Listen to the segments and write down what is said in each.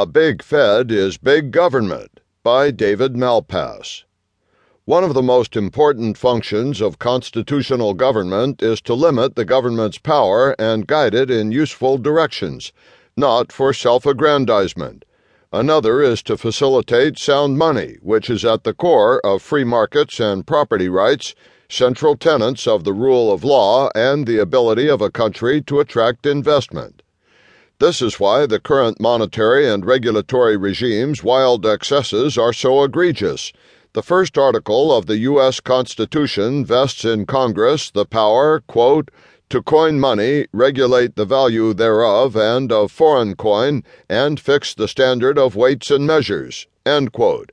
A Big Fed is Big Government by David Malpass. One of the most important functions of constitutional government is to limit the government's power and guide it in useful directions, not for self aggrandizement. Another is to facilitate sound money, which is at the core of free markets and property rights, central tenets of the rule of law, and the ability of a country to attract investment. This is why the current monetary and regulatory regime's wild excesses are so egregious. The first article of the U.S. Constitution vests in Congress the power, quote, to coin money, regulate the value thereof and of foreign coin, and fix the standard of weights and measures. End quote.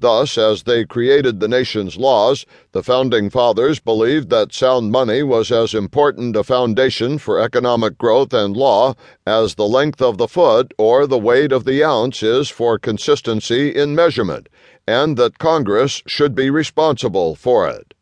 Thus, as they created the nation's laws, the Founding Fathers believed that sound money was as important a foundation for economic growth and law as the length of the foot or the weight of the ounce is for consistency in measurement, and that Congress should be responsible for it.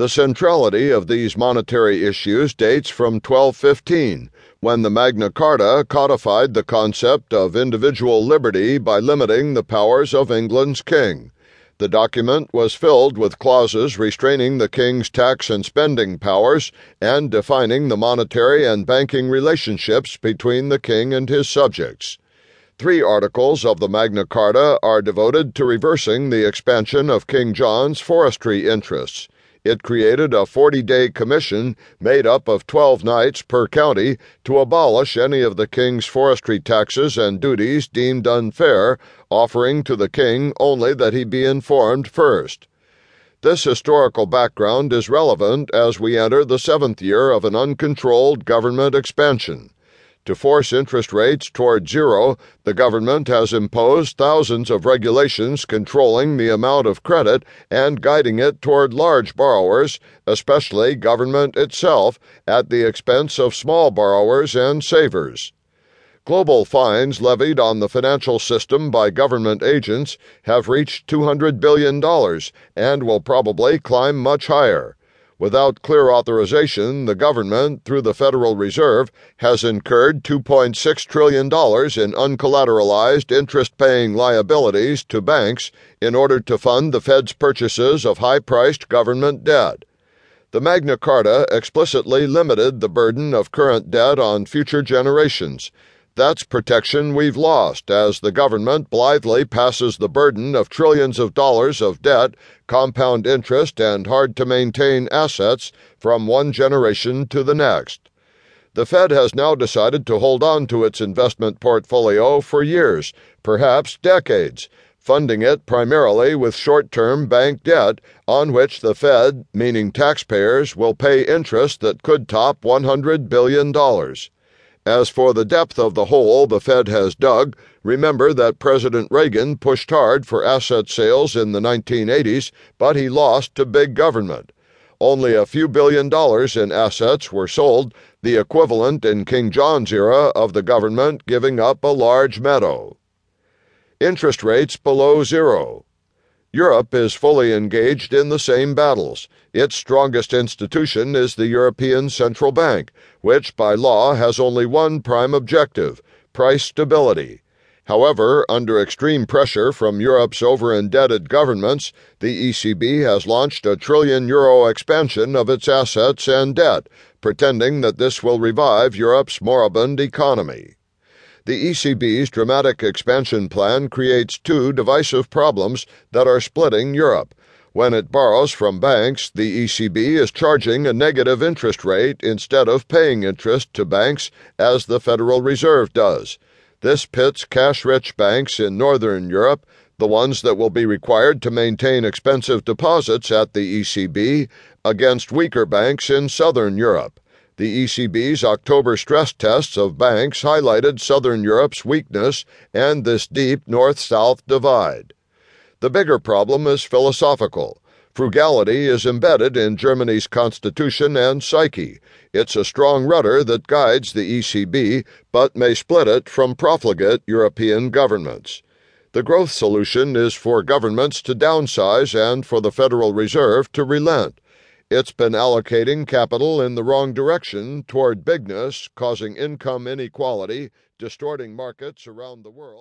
The centrality of these monetary issues dates from 1215 when the Magna Carta codified the concept of individual liberty by limiting the powers of England's king. The document was filled with clauses restraining the king's tax and spending powers and defining the monetary and banking relationships between the king and his subjects. Three articles of the Magna Carta are devoted to reversing the expansion of King John's forestry interests it created a 40 day commission made up of 12 knights per county to abolish any of the king's forestry taxes and duties deemed unfair, offering to the king only that he be informed first. This historical background is relevant as we enter the seventh year of an uncontrolled government expansion. To force interest rates toward zero, the government has imposed thousands of regulations controlling the amount of credit and guiding it toward large borrowers, especially government itself, at the expense of small borrowers and savers. Global fines levied on the financial system by government agents have reached $200 billion and will probably climb much higher. Without clear authorization, the government, through the Federal Reserve, has incurred $2.6 trillion in uncollateralized interest paying liabilities to banks in order to fund the Fed's purchases of high priced government debt. The Magna Carta explicitly limited the burden of current debt on future generations that's protection we've lost as the government blithely passes the burden of trillions of dollars of debt, compound interest, and hard to maintain assets from one generation to the next. The Fed has now decided to hold on to its investment portfolio for years, perhaps decades, funding it primarily with short term bank debt on which the Fed, meaning taxpayers, will pay interest that could top $100 billion. As for the depth of the hole the Fed has dug, remember that President Reagan pushed hard for asset sales in the 1980s, but he lost to big government. Only a few billion dollars in assets were sold, the equivalent in King John's era of the government giving up a large meadow. Interest rates below zero. Europe is fully engaged in the same battles. Its strongest institution is the European Central Bank, which by law has only one prime objective price stability. However, under extreme pressure from Europe's over indebted governments, the ECB has launched a trillion euro expansion of its assets and debt, pretending that this will revive Europe's moribund economy. The ECB's dramatic expansion plan creates two divisive problems that are splitting Europe. When it borrows from banks, the ECB is charging a negative interest rate instead of paying interest to banks as the Federal Reserve does. This pits cash rich banks in Northern Europe, the ones that will be required to maintain expensive deposits at the ECB, against weaker banks in Southern Europe. The ECB's October stress tests of banks highlighted Southern Europe's weakness and this deep north south divide. The bigger problem is philosophical. Frugality is embedded in Germany's constitution and psyche. It's a strong rudder that guides the ECB, but may split it from profligate European governments. The growth solution is for governments to downsize and for the Federal Reserve to relent. It's been allocating capital in the wrong direction toward bigness, causing income inequality, distorting markets around the world.